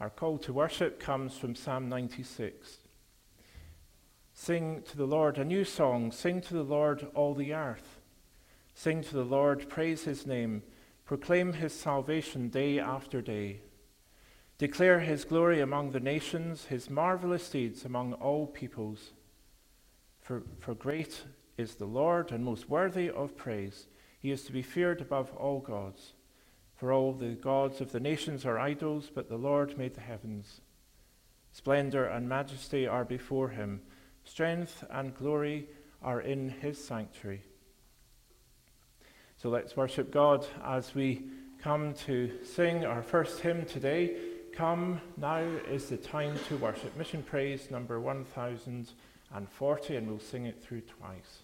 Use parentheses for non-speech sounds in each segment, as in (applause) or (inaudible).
Our call to worship comes from Psalm 96. Sing to the Lord a new song. Sing to the Lord all the earth. Sing to the Lord, praise his name. Proclaim his salvation day after day. Declare his glory among the nations, his marvelous deeds among all peoples. For, for great is the Lord and most worthy of praise. He is to be feared above all gods. For all the gods of the nations are idols, but the Lord made the heavens. Splendor and majesty are before him, strength and glory are in his sanctuary. So let's worship God as we come to sing our first hymn today. Come, now is the time to worship. Mission Praise number 1040, and we'll sing it through twice.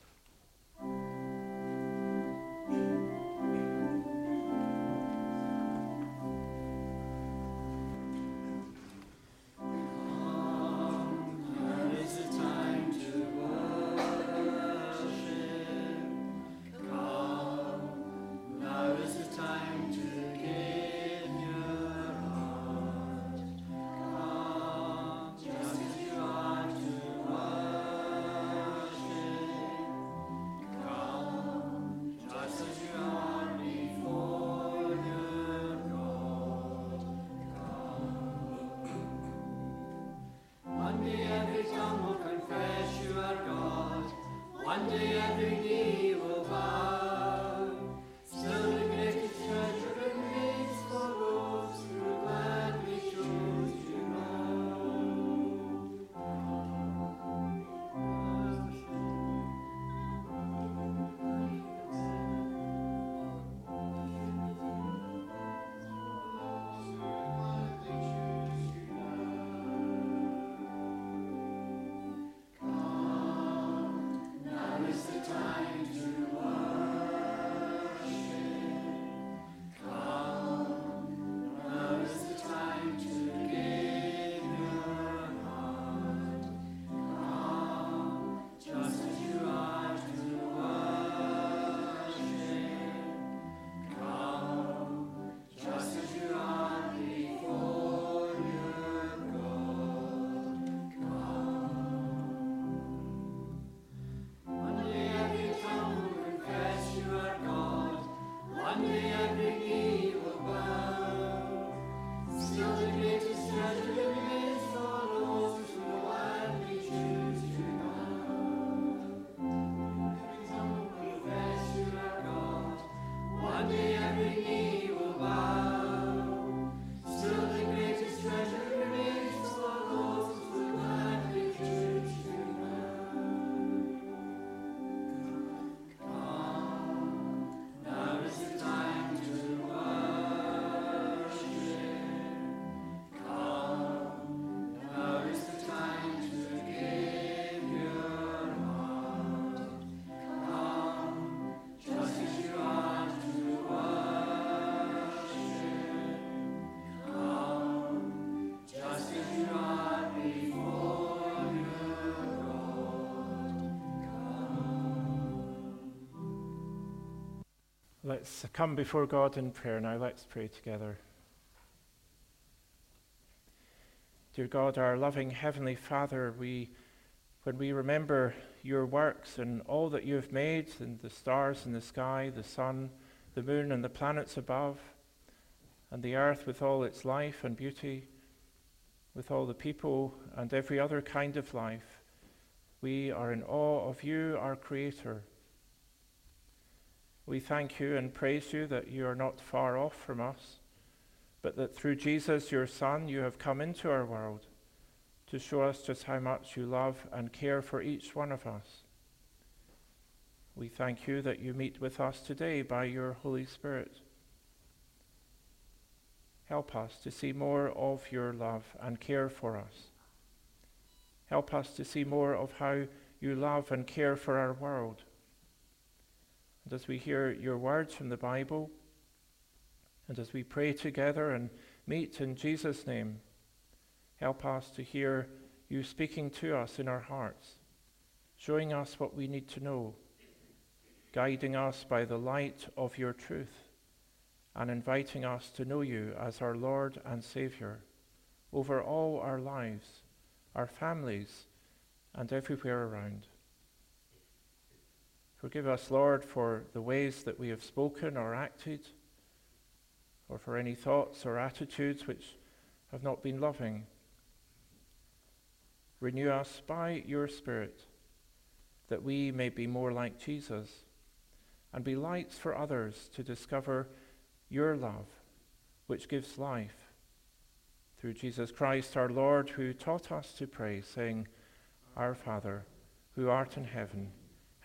Let's come before God in prayer now. Let's pray together. Dear God, our loving Heavenly Father, we, when we remember your works and all that you have made, and the stars in the sky, the sun, the moon, and the planets above, and the earth with all its life and beauty, with all the people and every other kind of life, we are in awe of you, our Creator we thank you and praise you that you are not far off from us, but that through Jesus, your Son, you have come into our world to show us just how much you love and care for each one of us. We thank you that you meet with us today by your Holy Spirit. Help us to see more of your love and care for us. Help us to see more of how you love and care for our world and as we hear your words from the Bible, and as we pray together and meet in Jesus' name, help us to hear you speaking to us in our hearts, showing us what we need to know, guiding us by the light of your truth, and inviting us to know you as our Lord and Savior, over all our lives, our families, and everywhere around. Forgive us, Lord, for the ways that we have spoken or acted, or for any thoughts or attitudes which have not been loving. Renew us by your Spirit, that we may be more like Jesus and be lights for others to discover your love, which gives life. Through Jesus Christ our Lord, who taught us to pray, saying, Our Father, who art in heaven,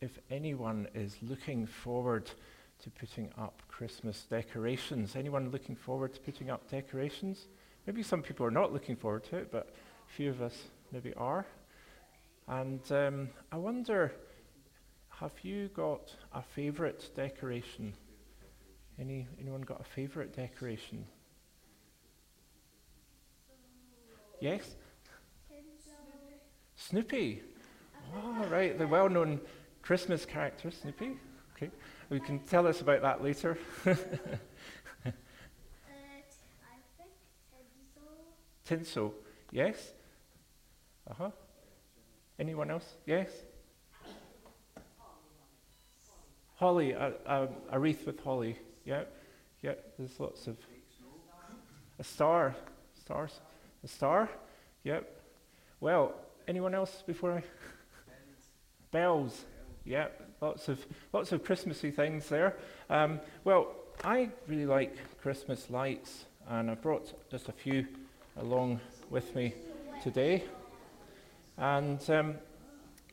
if anyone is looking forward to putting up Christmas decorations. Anyone looking forward to putting up decorations? Maybe some people are not looking forward to it, but a few of us maybe are. And um, I wonder have you got a favourite decoration? Any, anyone got a favourite decoration? Yes? Snoopy. Oh, right, the well known Christmas character, Snoopy. Okay, we can tell us about that later. (laughs) uh, tinsel. Yes? Uh huh. Anyone else? Yes? Holly, a, a, a wreath with holly. Yeah, yeah, there's lots of. A star. Stars. A star? Yep. Well, anyone else before I. Bells. Yeah, lots of lots of Christmassy things there. Um, well, I really like Christmas lights, and I've brought just a few along with me today. And um,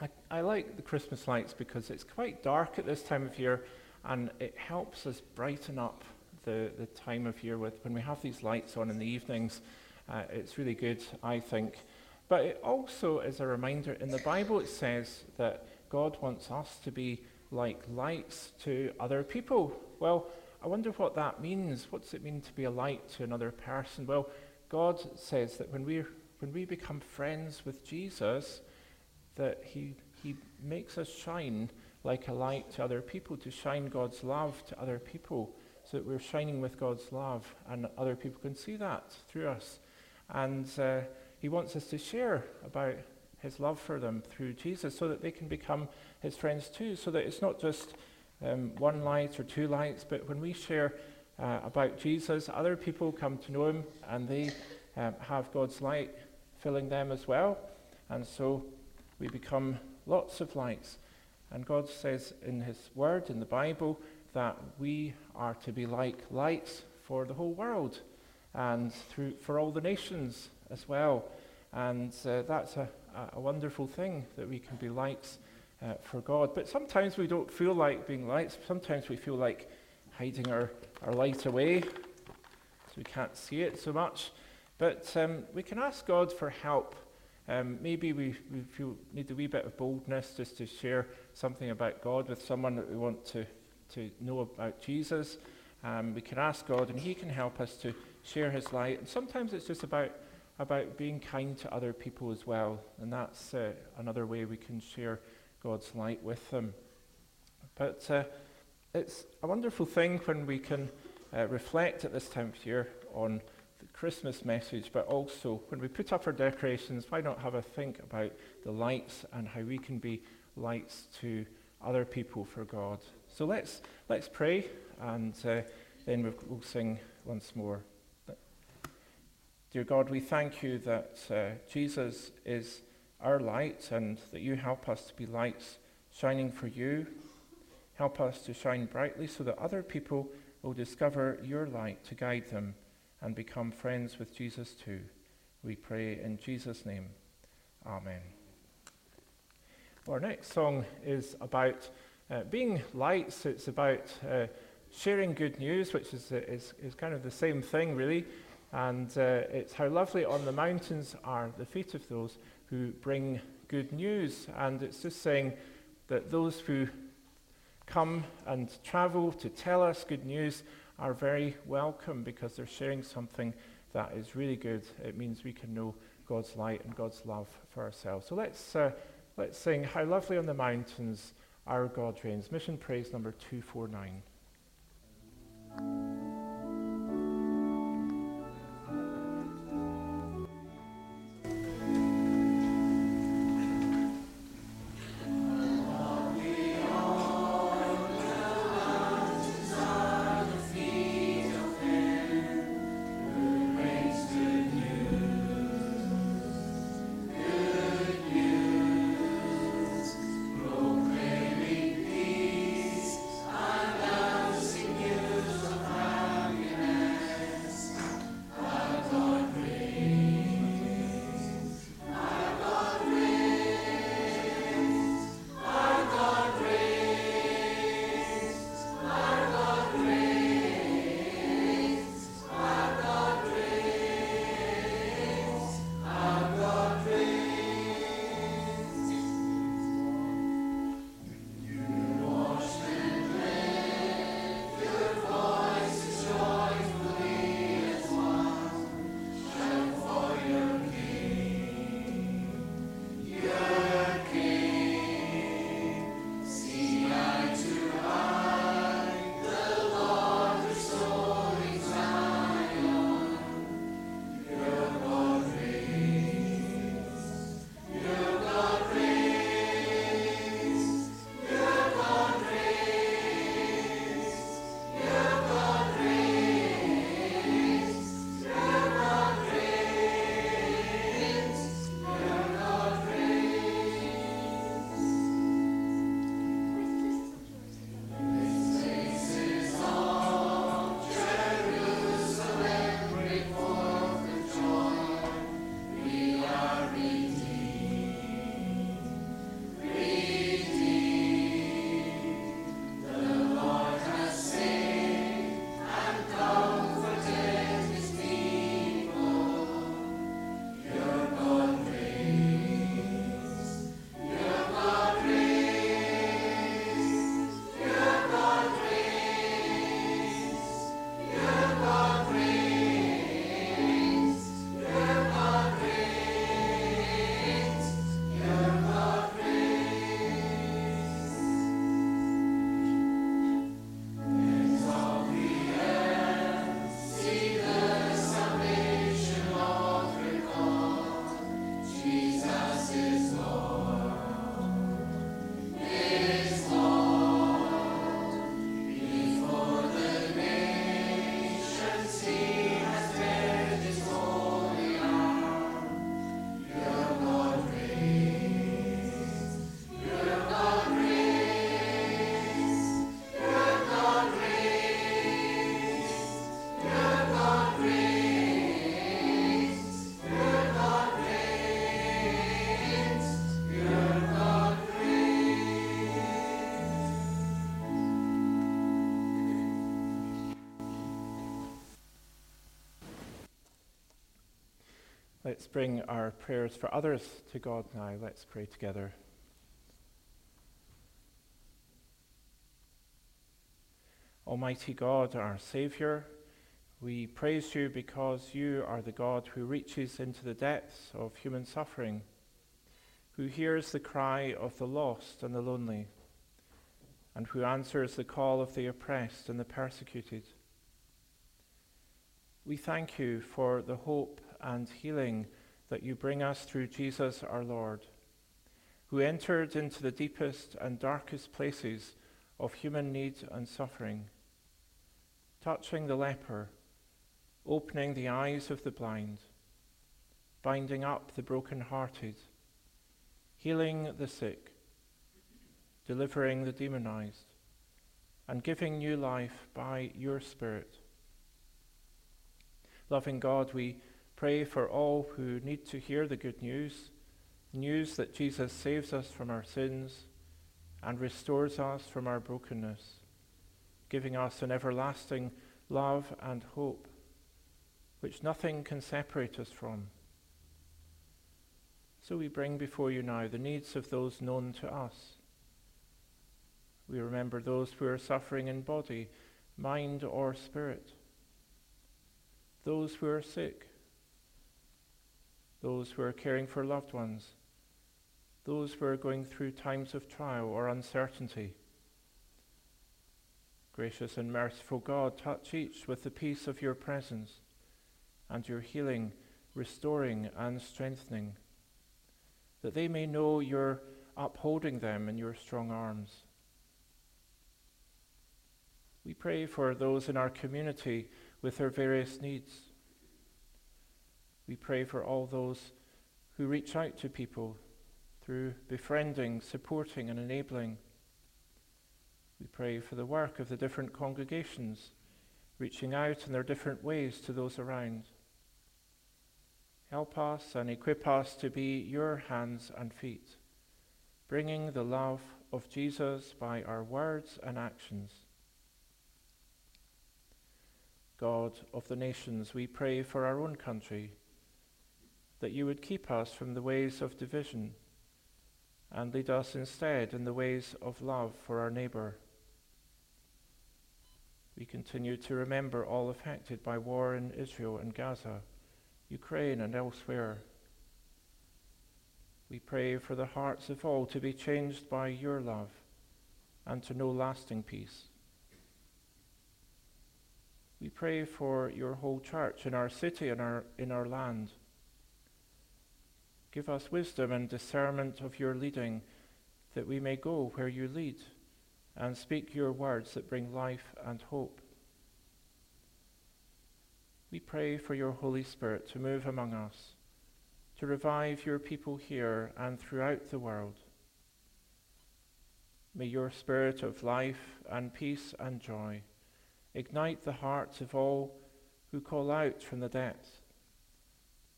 I, I like the Christmas lights because it's quite dark at this time of year and it helps us brighten up the, the time of year with when we have these lights on in the evenings. Uh, it's really good, I think. But it also is a reminder in the Bible, it says that God wants us to be like lights to other people. Well, I wonder what that means. What does it mean to be a light to another person? Well, God says that when we when we become friends with Jesus, that he, he makes us shine like a light to other people, to shine God's love to other people, so that we're shining with God's love, and other people can see that through us. And uh, He wants us to share about His love for them through Jesus, so that they can become His friends too, so that it's not just um, one light or two lights, but when we share uh, about Jesus, other people come to know Him, and they um, have God's light filling them as well. And so we become lots of lights. And God says in His Word, in the Bible, that we are to be like lights for the whole world and through, for all the nations as well. And uh, that's a, a, wonderful thing that we can be lights uh, for God. But sometimes we don't feel like being lights. Sometimes we feel like hiding our, our light away so we can't see it so much. But um, we can ask God for help um, maybe we, we feel, need a wee bit of boldness just to share something about God with someone that we want to, to know about Jesus. Um, we can ask God, and He can help us to share His light. And sometimes it's just about, about being kind to other people as well. And that's uh, another way we can share God's light with them. But uh, it's a wonderful thing when we can uh, reflect at this time of year on the Christmas message, but also when we put up our decorations, why not have a think about the lights and how we can be lights to other people for God? So let's, let's pray and uh, then we'll, we'll, sing once more. Dear God, we thank you that uh, Jesus is our light and that you help us to be lights shining for you. Help us to shine brightly so that other people will discover your light to guide them and become friends with Jesus too. We pray in Jesus' name. Amen. Our next song is about uh, being lights. It's about uh, sharing good news, which is, is, is kind of the same thing, really. And uh, it's how lovely on the mountains are the feet of those who bring good news. And it's just saying that those who come and travel to tell us good news are very welcome because they're sharing something that is really good. It means we can know God's light and God's love for ourselves. So let's, uh, let's sing How Lovely on the Mountains Our God Reigns. Mission Praise number 249. Let's bring our prayers for others to God now. Let's pray together. Almighty God, our Saviour, we praise you because you are the God who reaches into the depths of human suffering, who hears the cry of the lost and the lonely, and who answers the call of the oppressed and the persecuted. We thank you for the hope and healing that you bring us through Jesus our Lord, who entered into the deepest and darkest places of human need and suffering, touching the leper, opening the eyes of the blind, binding up the broken-hearted, healing the sick, delivering the demonized, and giving new life by your Spirit. Loving God, we Pray for all who need to hear the good news, news that Jesus saves us from our sins and restores us from our brokenness, giving us an everlasting love and hope, which nothing can separate us from. So we bring before you now the needs of those known to us. We remember those who are suffering in body, mind, or spirit, those who are sick, those who are caring for loved ones, those who are going through times of trial or uncertainty. Gracious and merciful God, touch each with the peace of your presence and your healing, restoring, and strengthening, that they may know you're upholding them in your strong arms. We pray for those in our community with their various needs. We pray for all those who reach out to people through befriending, supporting, and enabling. We pray for the work of the different congregations, reaching out in their different ways to those around. Help us and equip us to be your hands and feet, bringing the love of Jesus by our words and actions. God of the nations, we pray for our own country, that you would keep us from the ways of division and lead us instead in the ways of love for our neighbour. We continue to remember all affected by war in Israel and Gaza Ukraine, and elsewhere. We pray for the hearts of all to be changed by your love and to know lasting peace. We pray for your whole church in our city and our, in our land. Give us wisdom and discernment of your leading, that we may go where you lead and speak your words that bring life and hope. We pray for your Holy Spirit to move among us, to revive your people here and throughout the world. May your spirit of life and peace and joy ignite the hearts of all who call out from the depths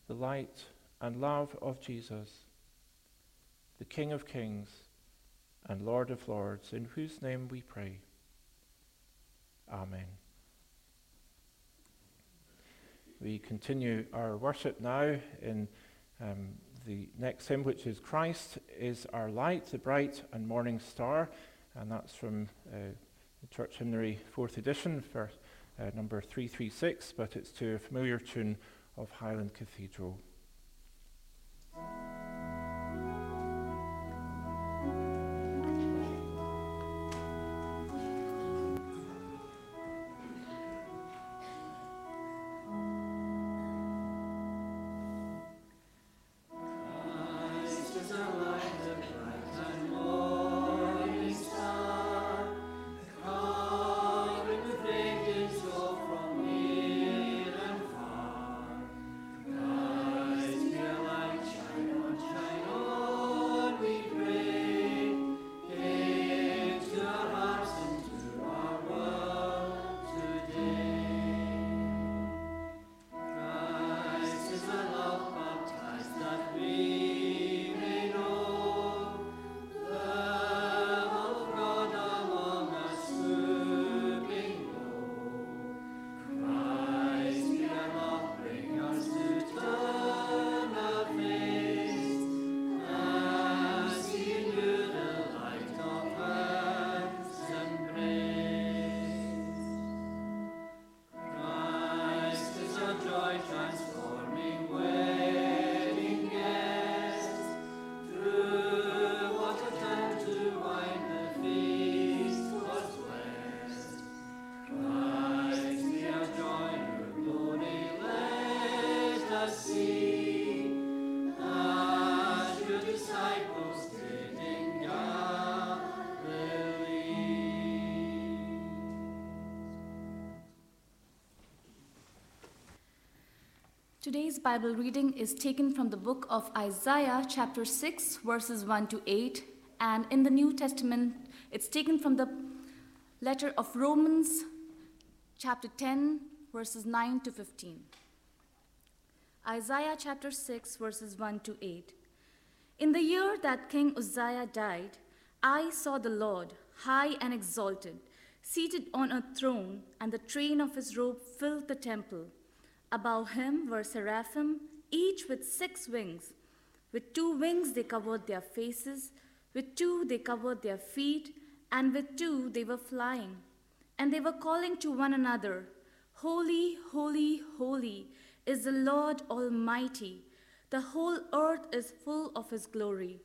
the light and love of Jesus, the King of kings and Lord of lords, in whose name we pray. Amen. We continue our worship now in um, the next hymn, which is Christ is our light, the bright and morning star, and that's from uh, the Church Hymnary, fourth edition, for uh, number 336, but it's to a familiar tune of Highland Cathedral. Today's Bible reading is taken from the book of Isaiah, chapter 6, verses 1 to 8, and in the New Testament, it's taken from the letter of Romans, chapter 10, verses 9 to 15. Isaiah chapter 6, verses 1 to 8. In the year that King Uzziah died, I saw the Lord, high and exalted, seated on a throne, and the train of his robe filled the temple. Above him were seraphim, each with six wings. With two wings they covered their faces, with two they covered their feet, and with two they were flying. And they were calling to one another, Holy, holy, holy is the Lord Almighty. The whole earth is full of his glory.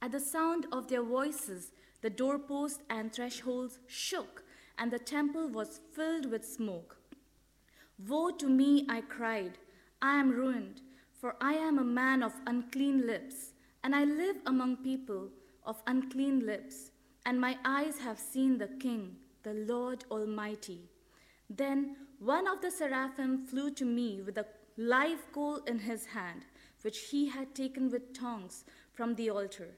At the sound of their voices, the doorposts and thresholds shook, and the temple was filled with smoke. Woe to me, I cried. I am ruined, for I am a man of unclean lips, and I live among people of unclean lips, and my eyes have seen the King, the Lord Almighty. Then one of the seraphim flew to me with a live coal in his hand, which he had taken with tongs from the altar.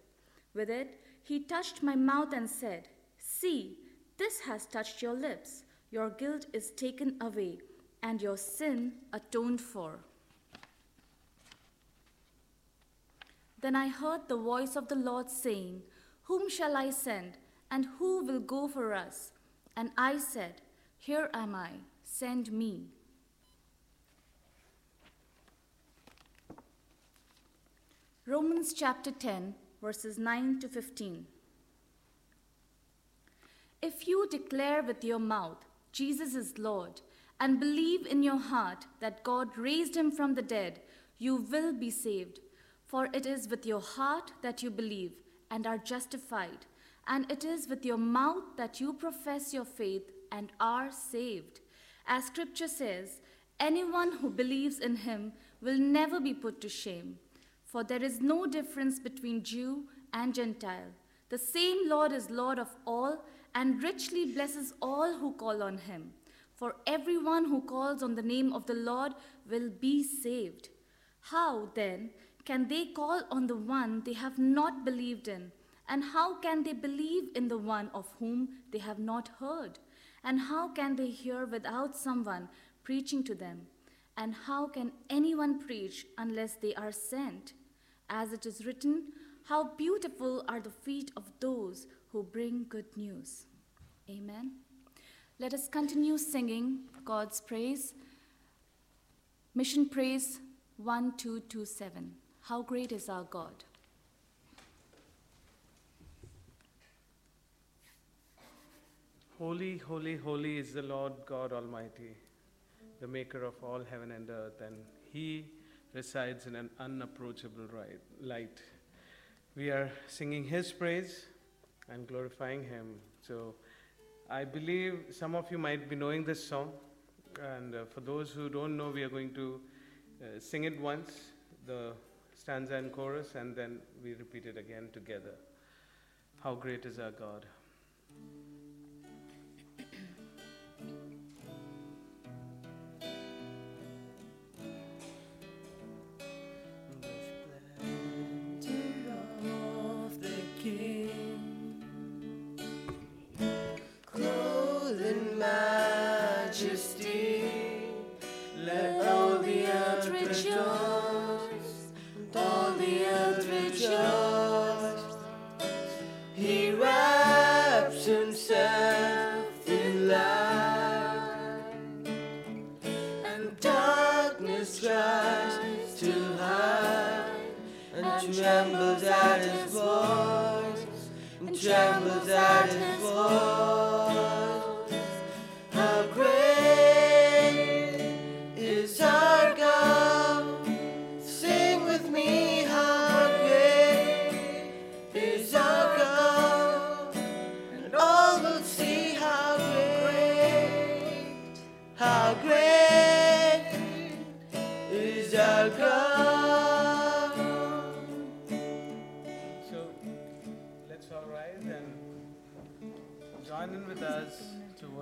With it, he touched my mouth and said, See, this has touched your lips. Your guilt is taken away, and your sin atoned for. Then I heard the voice of the Lord saying, Whom shall I send, and who will go for us? And I said, Here am I, send me. Romans chapter 10, verses 9 to 15. If you declare with your mouth, Jesus is Lord, and believe in your heart that God raised him from the dead, you will be saved. For it is with your heart that you believe and are justified, and it is with your mouth that you profess your faith and are saved. As scripture says, anyone who believes in him will never be put to shame. For there is no difference between Jew and Gentile. The same Lord is Lord of all and richly blesses all who call on him. For everyone who calls on the name of the Lord will be saved. How, then, can they call on the one they have not believed in? And how can they believe in the one of whom they have not heard? And how can they hear without someone preaching to them? And how can anyone preach unless they are sent? As it is written, How beautiful are the feet of those who bring good news. Amen. Let us continue singing God's praise. Mission Praise 1227. How great is our God! Holy, holy, holy is the Lord God Almighty, the maker of all heaven and earth, and He resides in an unapproachable light. We are singing His praise and glorifying Him. So I believe some of you might be knowing this song, and uh, for those who don't know, we are going to uh, sing it once, the stanza and chorus, and then we repeat it again together. How great is our God! Trembles at his voice, and trembles at his voice.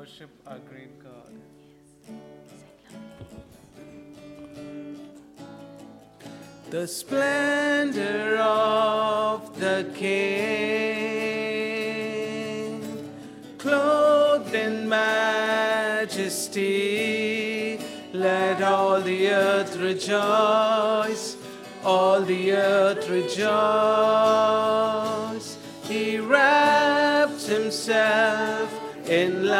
Worship our great God. The splendor of the King, clothed in majesty, let all the earth rejoice, all the earth rejoice. He wraps himself in light,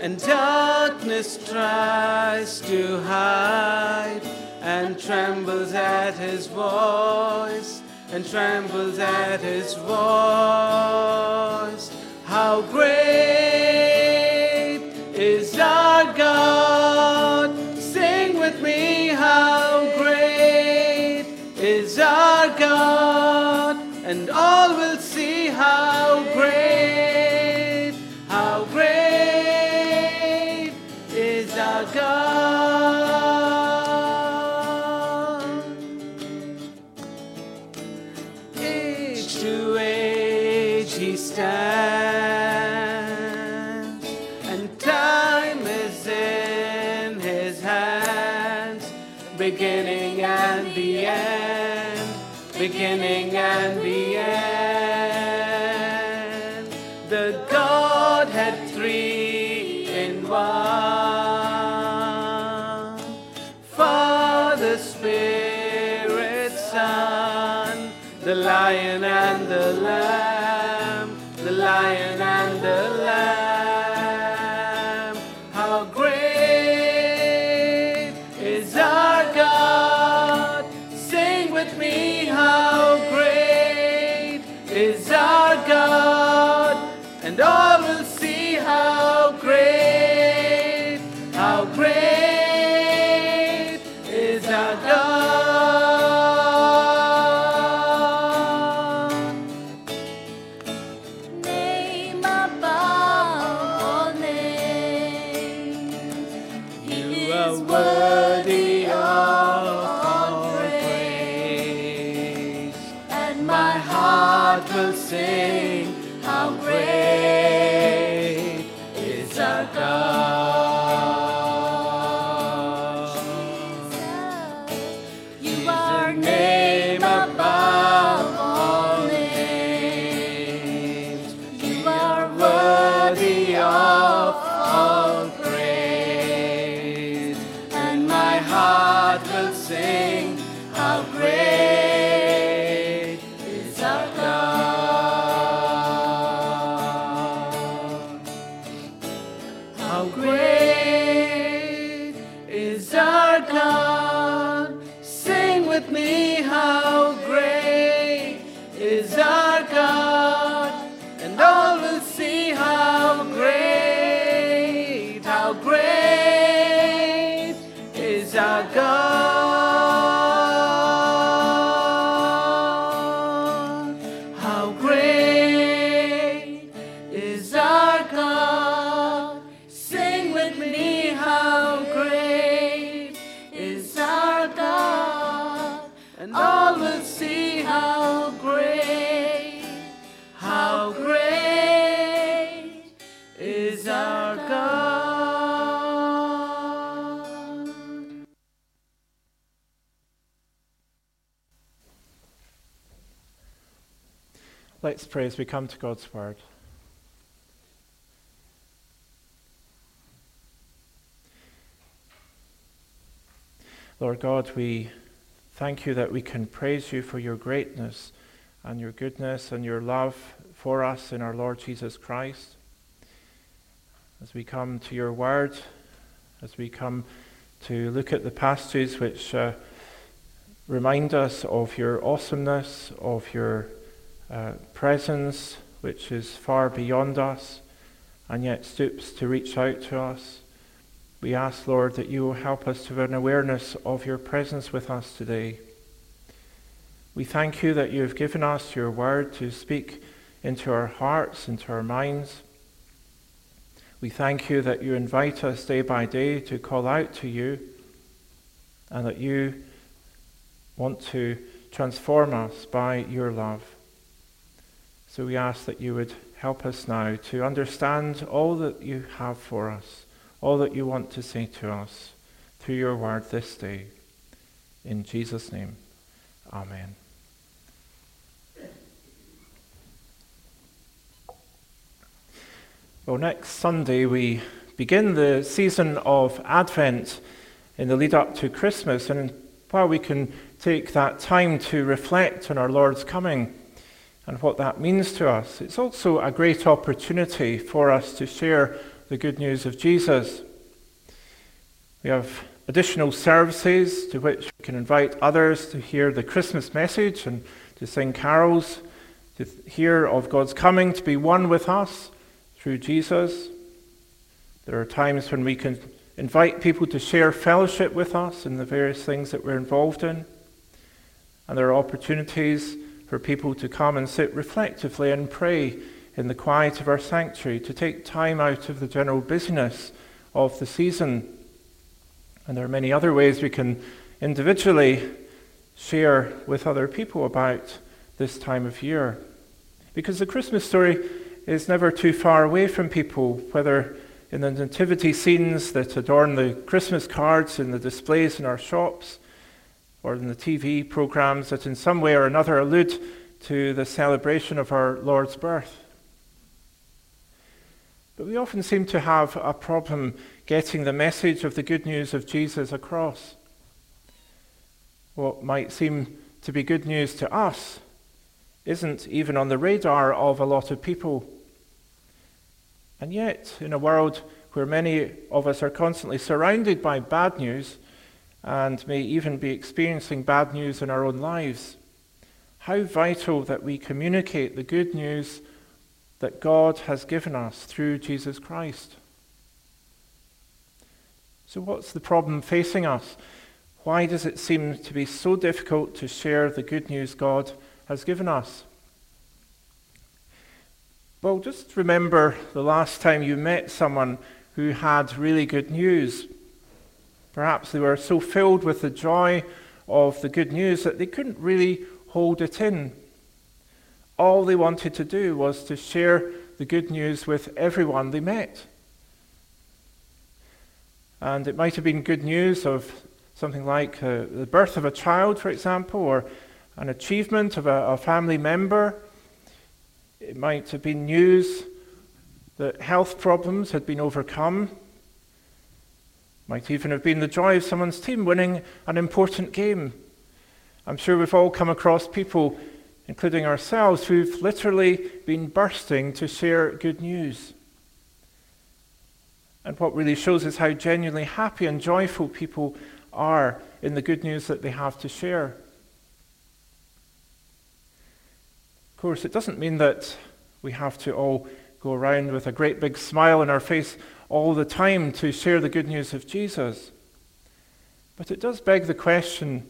and darkness tries to hide and trembles at his voice, and trembles at his voice. How great is our God! Sing with me, how great is our God! And all will how great, how great is our God. Age to age he stands, and time is in his hands, beginning and the end, beginning and the end. As we come to God's Word. Lord God, we thank you that we can praise you for your greatness and your goodness and your love for us in our Lord Jesus Christ. As we come to your Word, as we come to look at the passages which uh, remind us of your awesomeness, of your uh, presence, which is far beyond us and yet stoops to reach out to us. We ask, Lord, that you will help us to have an awareness of your presence with us today. We thank you that you have given us your word to speak into our hearts, into our minds. We thank you that you invite us day by day to call out to you and that you want to transform us by your love. So we ask that you would help us now to understand all that you have for us, all that you want to say to us through your word this day. In Jesus' name, amen. Well, next Sunday we begin the season of Advent in the lead up to Christmas, and while we can take that time to reflect on our Lord's coming, and what that means to us. It's also a great opportunity for us to share the good news of Jesus. We have additional services to which we can invite others to hear the Christmas message and to sing carols, to hear of God's coming to be one with us through Jesus. There are times when we can invite people to share fellowship with us in the various things that we're involved in. And there are opportunities for people to come and sit reflectively and pray in the quiet of our sanctuary, to take time out of the general busyness of the season. And there are many other ways we can individually share with other people about this time of year. Because the Christmas story is never too far away from people, whether in the nativity scenes that adorn the Christmas cards in the displays in our shops, or in the TV programs that in some way or another allude to the celebration of our Lord's birth. But we often seem to have a problem getting the message of the good news of Jesus across. What might seem to be good news to us isn't even on the radar of a lot of people. And yet, in a world where many of us are constantly surrounded by bad news and may even be experiencing bad news in our own lives, how vital that we communicate the good news that God has given us through Jesus Christ. So, what's the problem facing us? Why does it seem to be so difficult to share the good news God has given us? Well, just remember the last time you met someone who had really good news. Perhaps they were so filled with the joy of the good news that they couldn't really hold it in. All they wanted to do was to share the good news with everyone they met. And it might have been good news of something like uh, the birth of a child, for example, or an achievement of a, a family member. It might have been news that health problems had been overcome. Might even have been the joy of someone's team winning an important game. I'm sure we've all come across people, including ourselves, who've literally been bursting to share good news. And what really shows is how genuinely happy and joyful people are in the good news that they have to share. Of course, it doesn't mean that we have to all go around with a great big smile on our face all the time to share the good news of Jesus. But it does beg the question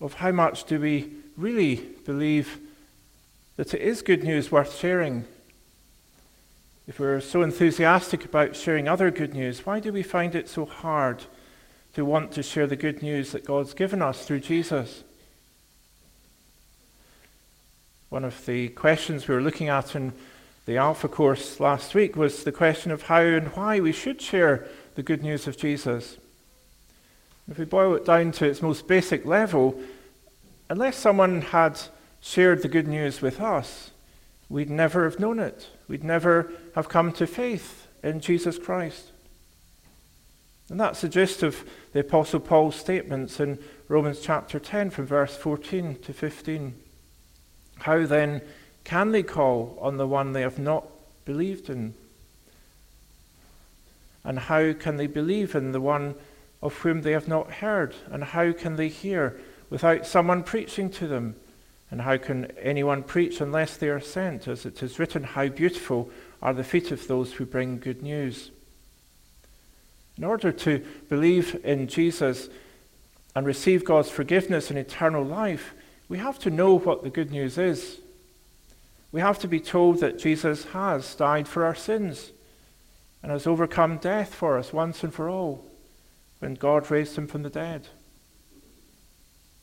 of how much do we really believe that it is good news worth sharing if we're so enthusiastic about sharing other good news, why do we find it so hard to want to share the good news that God's given us through Jesus? One of the questions we were looking at in the Alpha course last week was the question of how and why we should share the good news of Jesus. If we boil it down to its most basic level, unless someone had shared the good news with us, we'd never have known it. We'd never have come to faith in Jesus Christ. And that's the gist of the Apostle Paul's statements in Romans chapter 10 from verse 14 to 15. How then can they call on the one they have not believed in? And how can they believe in the one of whom they have not heard? And how can they hear without someone preaching to them? And how can anyone preach unless they are sent? As it is written, How beautiful are the feet of those who bring good news. In order to believe in Jesus and receive God's forgiveness and eternal life, we have to know what the good news is. We have to be told that Jesus has died for our sins and has overcome death for us once and for all when God raised him from the dead.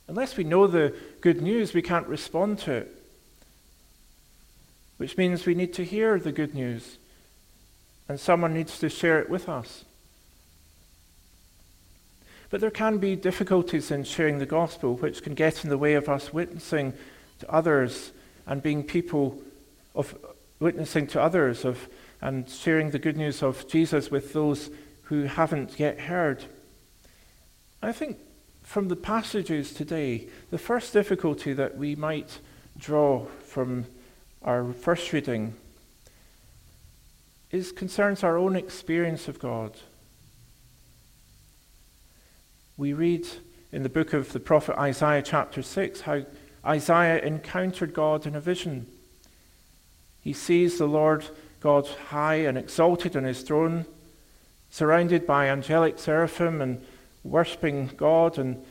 Unless we know the good news, we can't respond to it which means we need to hear the good news and someone needs to share it with us. But there can be difficulties in sharing the gospel which can get in the way of us witnessing to others and being people of witnessing to others of and sharing the good news of Jesus with those who haven't yet heard. I think from the passages today, the first difficulty that we might draw from our first reading is concerns our own experience of God. we read in the book of the prophet Isaiah, chapter 6, how Isaiah encountered God in a vision. He sees the Lord God high and exalted on his throne, surrounded by angelic seraphim and worshipping God, and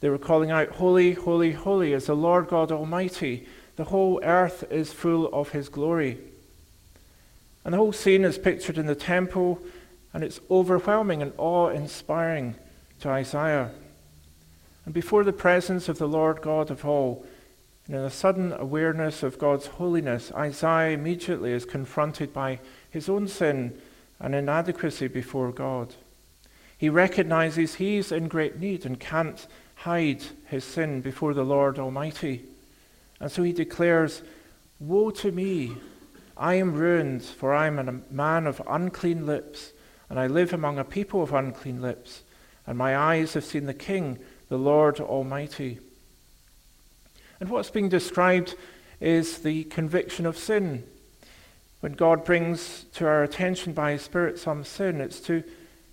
they were calling out, Holy, holy, holy is the Lord God Almighty. The whole earth is full of his glory. And the whole scene is pictured in the temple, and it's overwhelming and awe inspiring to Isaiah. And before the presence of the Lord God of all, and in a sudden awareness of God's holiness, Isaiah immediately is confronted by his own sin and inadequacy before God. He recognizes he's in great need and can't hide his sin before the Lord Almighty. And so he declares, Woe to me! I am ruined, for I am a man of unclean lips, and I live among a people of unclean lips, and my eyes have seen the King, the Lord Almighty. And what's being described is the conviction of sin. When God brings to our attention by His Spirit some sin, it's to,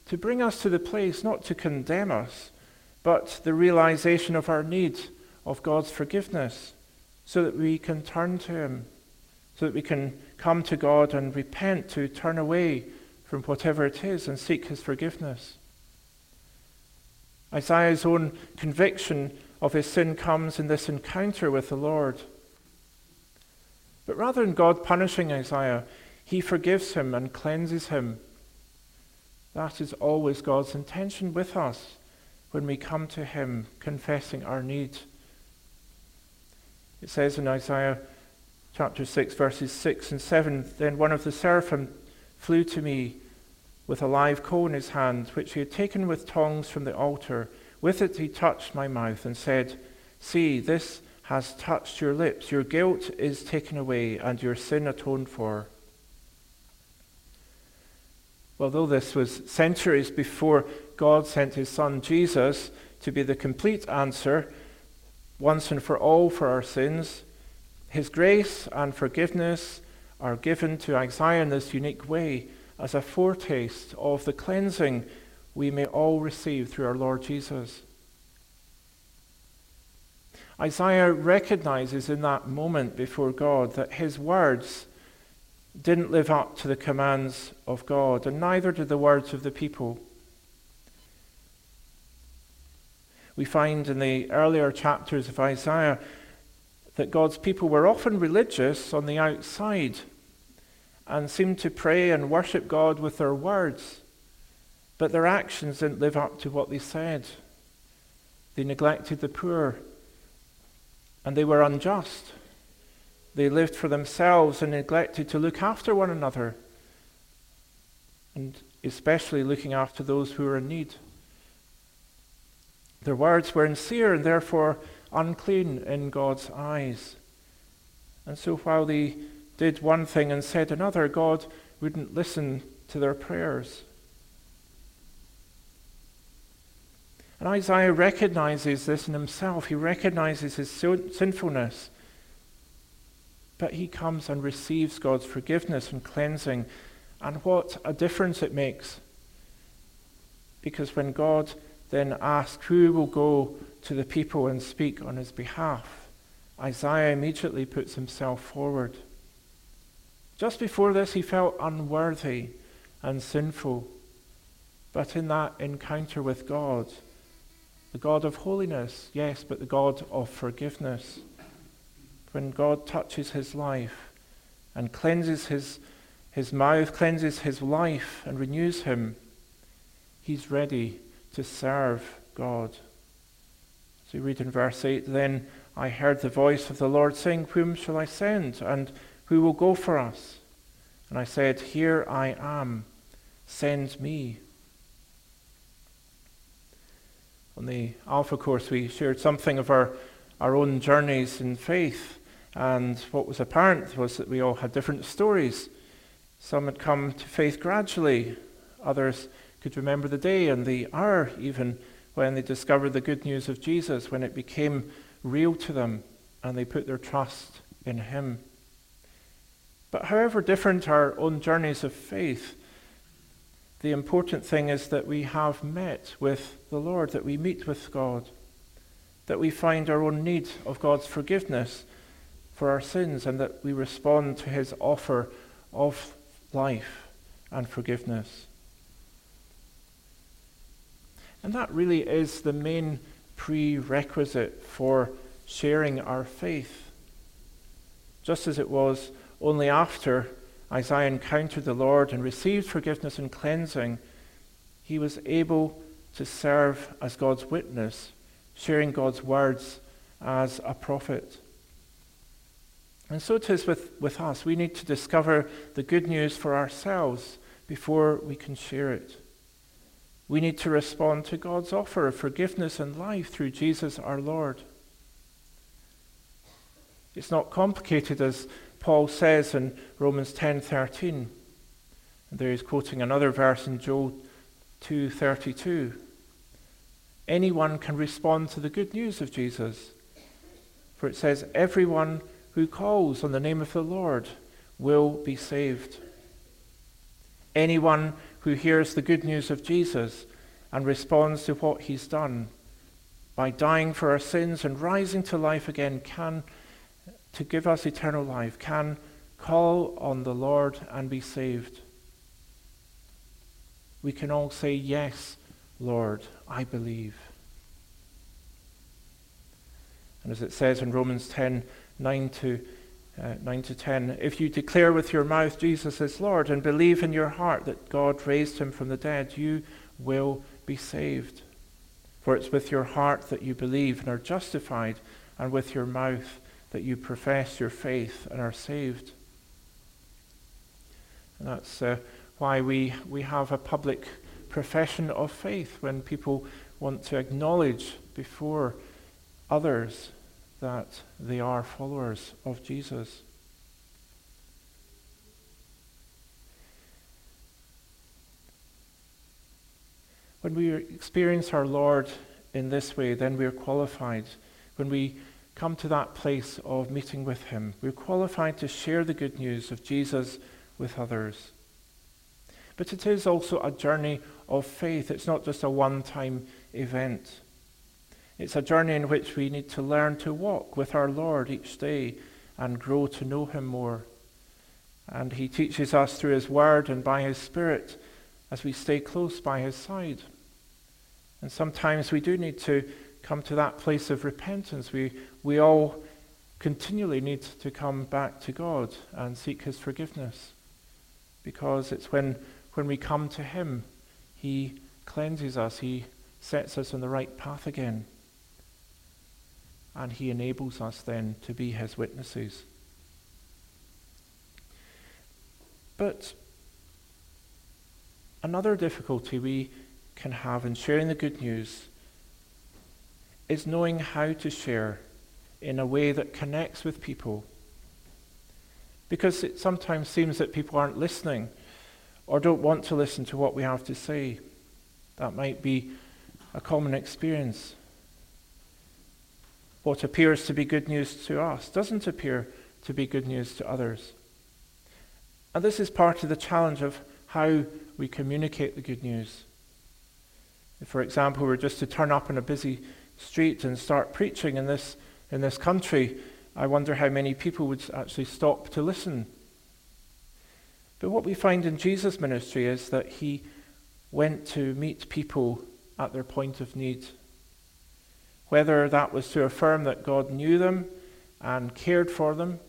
to bring us to the place not to condemn us, but the realization of our need of God's forgiveness so that we can turn to Him, so that we can come to God and repent, to turn away from whatever it is and seek His forgiveness. Isaiah's own conviction of his sin comes in this encounter with the Lord. But rather than God punishing Isaiah, he forgives him and cleanses him. That is always God's intention with us when we come to him confessing our need. It says in Isaiah chapter 6, verses 6 and 7 Then one of the seraphim flew to me with a live coal in his hand, which he had taken with tongs from the altar. With it he touched my mouth and said, See, this has touched your lips. Your guilt is taken away and your sin atoned for. Well, though this was centuries before God sent his son Jesus to be the complete answer, once and for all, for our sins, his grace and forgiveness are given to Isaiah in this unique way as a foretaste of the cleansing we may all receive through our Lord Jesus. Isaiah recognizes in that moment before God that his words didn't live up to the commands of God, and neither did the words of the people. We find in the earlier chapters of Isaiah that God's people were often religious on the outside and seemed to pray and worship God with their words. But their actions didn't live up to what they said. They neglected the poor, and they were unjust. They lived for themselves and neglected to look after one another, and especially looking after those who were in need. Their words were insincere and therefore unclean in God's eyes. And so while they did one thing and said another, God wouldn't listen to their prayers. And Isaiah recognizes this in himself. He recognizes his sinfulness. But he comes and receives God's forgiveness and cleansing. And what a difference it makes. Because when God then asks who will go to the people and speak on his behalf, Isaiah immediately puts himself forward. Just before this, he felt unworthy and sinful. But in that encounter with God, the God of holiness, yes, but the God of forgiveness. When God touches his life and cleanses his, his mouth, cleanses his life, and renews him, he's ready to serve God. So you read in verse 8 Then I heard the voice of the Lord saying, Whom shall I send? And who will go for us? And I said, Here I am, send me. On the Alpha course, we shared something of our, our own journeys in faith. And what was apparent was that we all had different stories. Some had come to faith gradually, others could remember the day and the hour, even when they discovered the good news of Jesus, when it became real to them and they put their trust in Him. But however different our own journeys of faith, The important thing is that we have met with the Lord, that we meet with God, that we find our own need of God's forgiveness for our sins, and that we respond to his offer of life and forgiveness. And that really is the main prerequisite for sharing our faith. Just as it was only after Isaiah encountered the Lord and received forgiveness and cleansing, he was able to serve as God's witness, sharing God's words as a prophet. And so it is with, with us. We need to discover the good news for ourselves before we can share it. We need to respond to God's offer of forgiveness and life through Jesus our Lord. It's not complicated as Paul says in Romans 10:13. And there he's quoting another verse in Joel 2:32. Anyone can respond to the good news of Jesus. For it says everyone who calls on the name of the Lord will be saved. Anyone who hears the good news of Jesus and responds to what he's done by dying for our sins and rising to life again can to give us eternal life can call on the Lord and be saved. We can all say, Yes, Lord, I believe. And as it says in Romans 10 9 to, uh, 9 to 10, if you declare with your mouth Jesus is Lord and believe in your heart that God raised him from the dead, you will be saved. For it's with your heart that you believe and are justified, and with your mouth that you profess your faith and are saved. And that's uh, why we, we have a public profession of faith when people want to acknowledge before others that they are followers of Jesus. When we experience our Lord in this way, then we are qualified. When we come to that place of meeting with Him, we're qualified to share the good news of Jesus with others. But it is also a journey of faith. It's not just a one time event. It's a journey in which we need to learn to walk with our Lord each day and grow to know Him more. And He teaches us through His Word and by His Spirit as we stay close by His side. And sometimes we do need to come to that place of repentance. We, we all continually need to come back to God and seek His forgiveness. Because it's when, when we come to Him, He cleanses us, He sets us on the right path again and he enables us then to be his witnesses. But another difficulty we can have in sharing the good news is knowing how to share in a way that connects with people. Because it sometimes seems that people aren't listening or don't want to listen to what we have to say. That might be a common experience what appears to be good news to us doesn't appear to be good news to others. And this is part of the challenge of how we communicate the good news. If, for example, we're just to turn up in a busy street and start preaching in this, in this country, I wonder how many people would actually stop to listen. But what we find in Jesus' ministry is that he went to meet people at their point of need whether that was to affirm that God knew them and cared for them,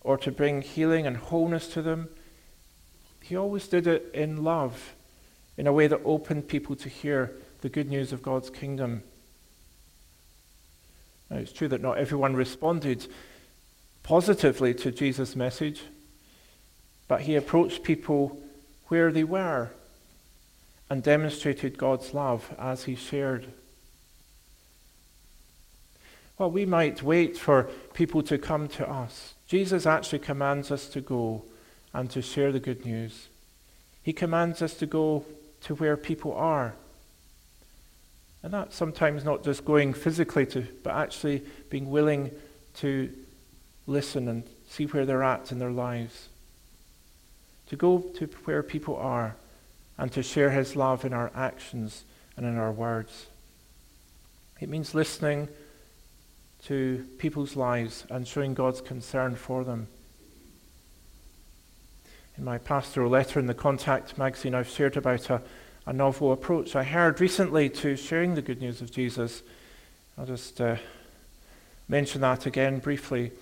or to bring healing and wholeness to them. He always did it in love, in a way that opened people to hear the good news of God's kingdom. Now, it's true that not everyone responded positively to Jesus' message, but he approached people where they were and demonstrated God's love as he shared well, we might wait for people to come to us. Jesus actually commands us to go and to share the good news. He commands us to go to where people are. And that's sometimes not just going physically to, but actually being willing to listen and see where they're at in their lives. To go to where people are and to share his love in our actions and in our words. It means listening to people's lives and showing God's concern for them. In my pastoral letter in the Contact magazine, I've shared about a, a novel approach I heard recently to sharing the good news of Jesus. I'll just uh, mention that again briefly.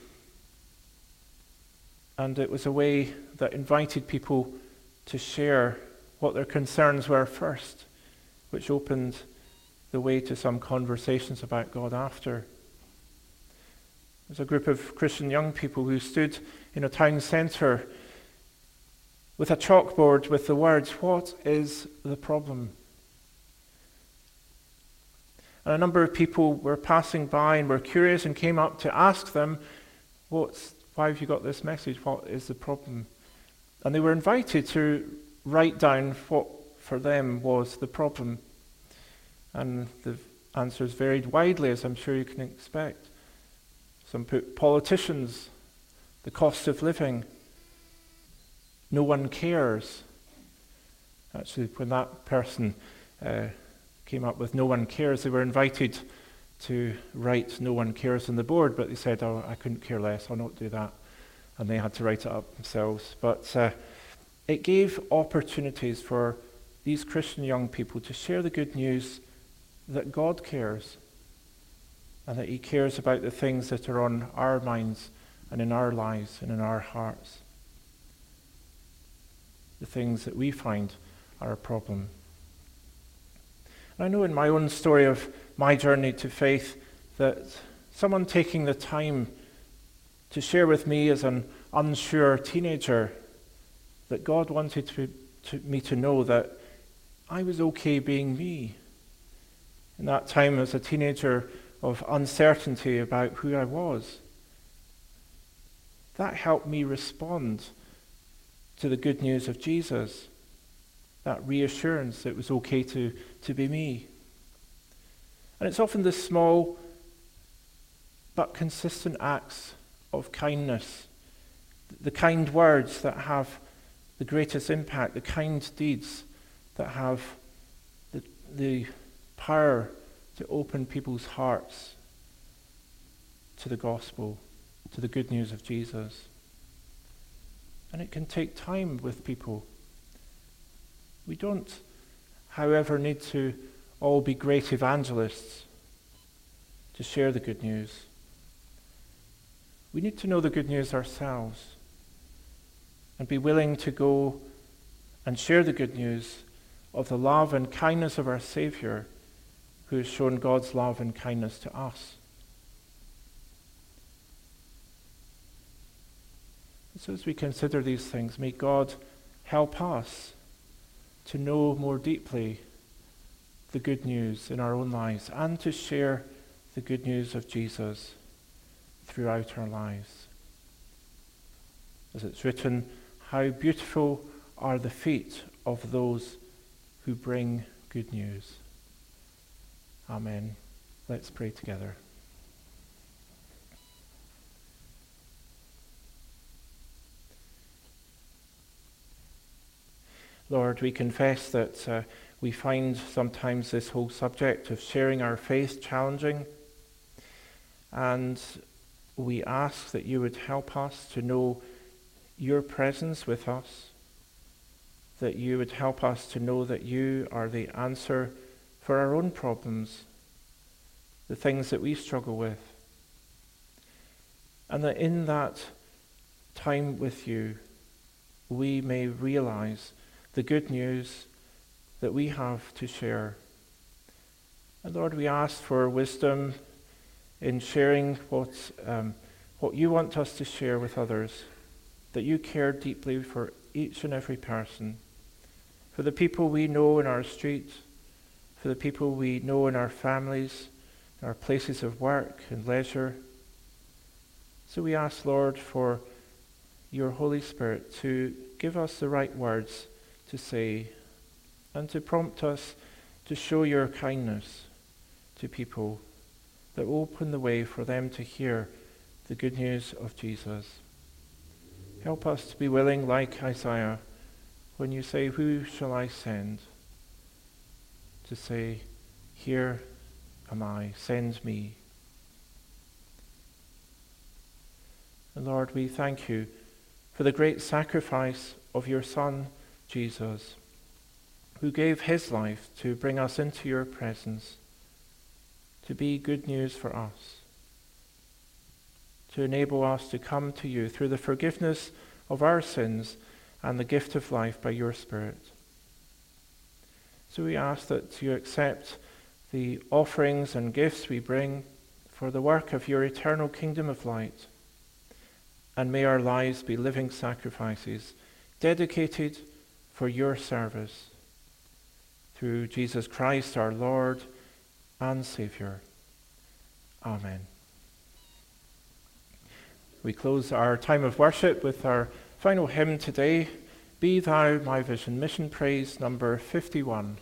And it was a way that invited people to share what their concerns were first, which opened the way to some conversations about God after. There was a group of Christian young people who stood in a town centre with a chalkboard with the words, What is the problem? And a number of people were passing by and were curious and came up to ask them, What's, Why have you got this message? What is the problem? And they were invited to write down what for them was the problem. And the answers varied widely, as I'm sure you can expect. Some put politicians, the cost of living, no one cares. Actually, when that person uh, came up with no one cares, they were invited to write no one cares on the board, but they said, oh, I couldn't care less, I'll not do that. And they had to write it up themselves. But uh, it gave opportunities for these Christian young people to share the good news that God cares and that He cares about the things that are on our minds and in our lives and in our hearts. The things that we find are a problem. And I know in my own story of my journey to faith that someone taking the time to share with me as an unsure teenager that God wanted to, to, me to know that I was okay being me. In that time as a teenager of uncertainty about who I was, that helped me respond to the good news of Jesus. That reassurance that it was okay to, to be me. And it's often the small but consistent acts of kindness, the kind words that have the greatest impact, the kind deeds that have the, the power to open people's hearts to the gospel, to the good news of Jesus. And it can take time with people. We don't, however, need to all be great evangelists to share the good news. We need to know the good news ourselves and be willing to go and share the good news of the love and kindness of our Savior who has shown God's love and kindness to us. So, as we consider these things, may God help us to know more deeply the good news in our own lives and to share the good news of Jesus throughout our lives. As it's written, how beautiful are the feet of those who bring good news. Amen. Let's pray together. Lord, we confess that uh, we find sometimes this whole subject of sharing our faith challenging. And we ask that you would help us to know your presence with us, that you would help us to know that you are the answer for our own problems, the things that we struggle with. And that in that time with you, we may realize the good news that we have to share. And Lord, we ask for wisdom in sharing what, um, what you want us to share with others that you care deeply for each and every person, for the people we know in our streets, for the people we know in our families, our places of work and leisure. So we ask, Lord, for your Holy Spirit to give us the right words to say and to prompt us to show your kindness to people that open the way for them to hear the good news of Jesus. Help us to be willing, like Isaiah, when you say, Who shall I send? to say, Here am I, send me. And Lord, we thank you for the great sacrifice of your Son, Jesus, who gave his life to bring us into your presence, to be good news for us, to enable us to come to you through the forgiveness of our sins and the gift of life by your Spirit. So we ask that you accept the offerings and gifts we bring for the work of your eternal kingdom of light. And may our lives be living sacrifices dedicated for your service. Through Jesus Christ, our Lord and Savior. Amen. We close our time of worship with our final hymn today Be Thou My Vision, Mission Praise number 51.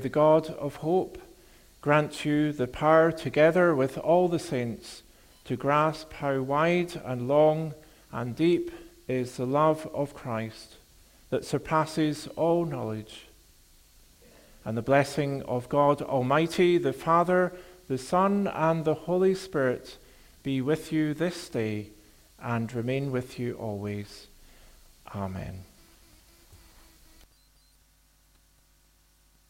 The God of hope grant you the power, together with all the saints, to grasp how wide and long and deep is the love of Christ that surpasses all knowledge. And the blessing of God Almighty, the Father, the Son, and the Holy Spirit be with you this day and remain with you always. Amen.